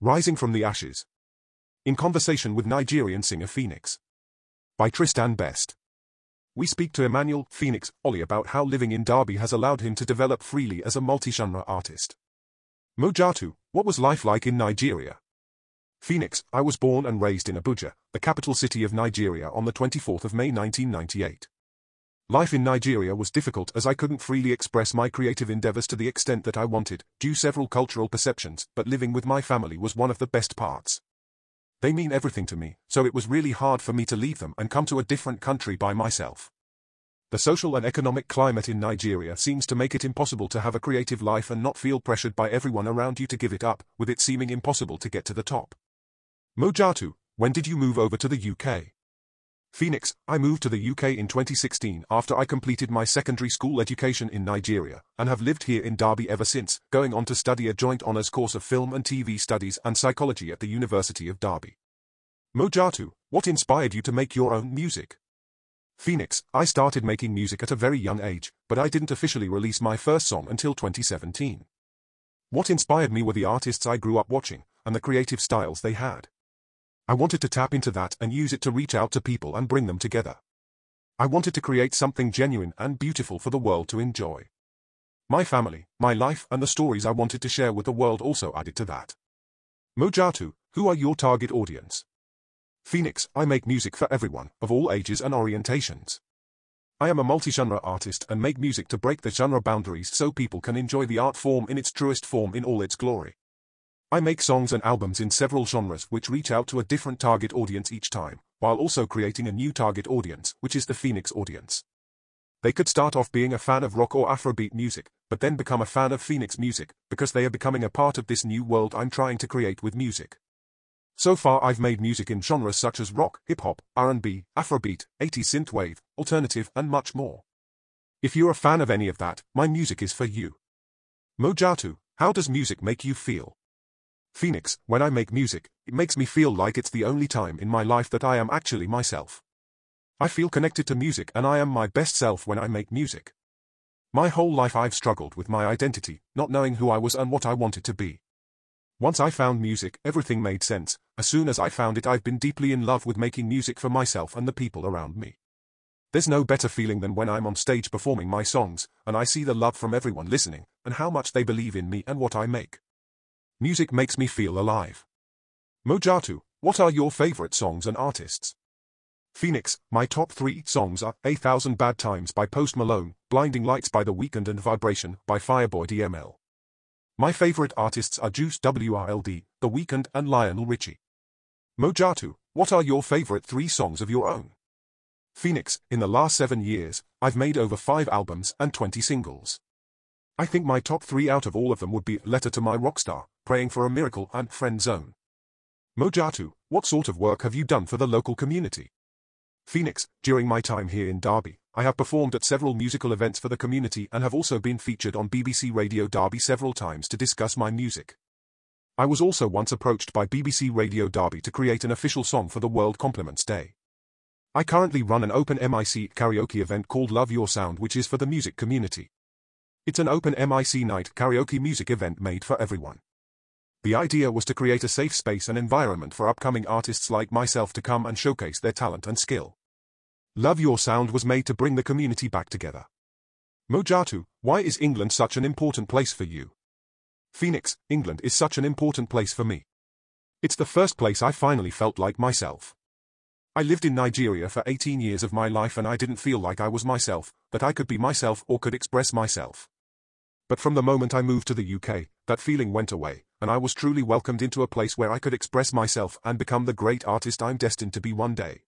Rising from the Ashes. In conversation with Nigerian singer PHEENIX. By Tristan Best. We speak to Emmanuel PHEENIX Olih about how living in Derby has allowed him to develop freely as a multi-genre artist. Mojatu, what was life like in Nigeria? PHEENIX, I was born and raised in Abuja, the capital city of Nigeria on the 24th of May 1998. Life in Nigeria was difficult as I couldn't freely express my creative endeavors to the extent that I wanted, due several cultural perceptions, but living with my family was one of the best parts. They mean everything to me, so it was really hard for me to leave them and come to a different country by myself. The social and economic climate in Nigeria seems to make it impossible to have a creative life and not feel pressured by everyone around you to give it up, with it seeming impossible to get to the top. Mojatu, when did you move over to the UK? PHEENIX, I moved to the UK in 2016 after I completed my secondary school education in Nigeria, and have lived here in Derby ever since, going on to study a joint honours course of film and TV studies and psychology at the University of Derby. Mojatu, what inspired you to make your own music? PHEENIX, I started making music at a very young age, but I didn't officially release my first song until 2017. What inspired me were the artists I grew up watching, and the creative styles they had. I wanted to tap into that and use it to reach out to people and bring them together. I wanted to create something genuine and beautiful for the world to enjoy. My family, my life and the stories I wanted to share with the world also added to that. Mojatu, who are your target audience? PHEENIX, I make music for everyone, of all ages and orientations. I am a multi-genre artist and make music to break the genre boundaries so people can enjoy the art form in its truest form in all its glory. I make songs and albums in several genres which reach out to a different target audience each time, while also creating a new target audience, which is the PHEENIX audience. They could start off being a fan of rock or Afrobeat music, but then become a fan of PHEENIX music, because they are becoming a part of this new world I'm trying to create with music. So far I've made music in genres such as rock, hip-hop, R&B, Afrobeat, 80s synthwave, alternative and much more. If you're a fan of any of that, my music is for you. Mojatu, how does music make you feel? PHEENIX, when I make music, it makes me feel like it's the only time in my life that I am actually myself. I feel connected to music and I am my best self when I make music. My whole life I've struggled with my identity, not knowing who I was and what I wanted to be. Once I found music, everything made sense. As soon as I found it I've been deeply in love with making music for myself and the people around me. There's no better feeling than when I'm on stage performing my songs, and I see the love from everyone listening, and how much they believe in me and what I make. Music makes me feel alive. Mojatu, what are your favorite songs and artists? PHEENIX, my top three songs are A Thousand Bad Times by Post Malone, Blinding Lights by The Weeknd and Vibration by Fireboy DML. My favorite artists are Juice WRLD, The Weeknd and Lionel Richie. Mojatu, what are your favorite three songs of your own? PHEENIX, in the last seven years, I've made over five albums and 20 singles. I think my top three out of all of them would be Letter to My Rockstar, Praying for a Miracle and Friend Zone. Mojatu, what sort of work have you done for the local community? PHEENIX, during my time here in Derby, I have performed at several musical events for the community and have also been featured on BBC Radio Derby several times to discuss my music. I was also once approached by BBC Radio Derby to create an official song for the World Compliments Day. I currently run an open MIC karaoke event called Love Your Sound which is for the music community. It's an open MIC night karaoke music event made for everyone. The idea was to create a safe space and environment for upcoming artists like myself to come and showcase their talent and skill. Love Your Sound was made to bring the community back together. Mojatu, why is England such an important place for you? PHEENIX, England is such an important place for me. It's the first place I finally felt like myself. I lived in Nigeria for 18 years of my life and I didn't feel like I was myself, that I could be myself or could express myself. But from the moment I moved to the UK, that feeling went away, and I was truly welcomed into a place where I could express myself and become the great artist I'm destined to be one day.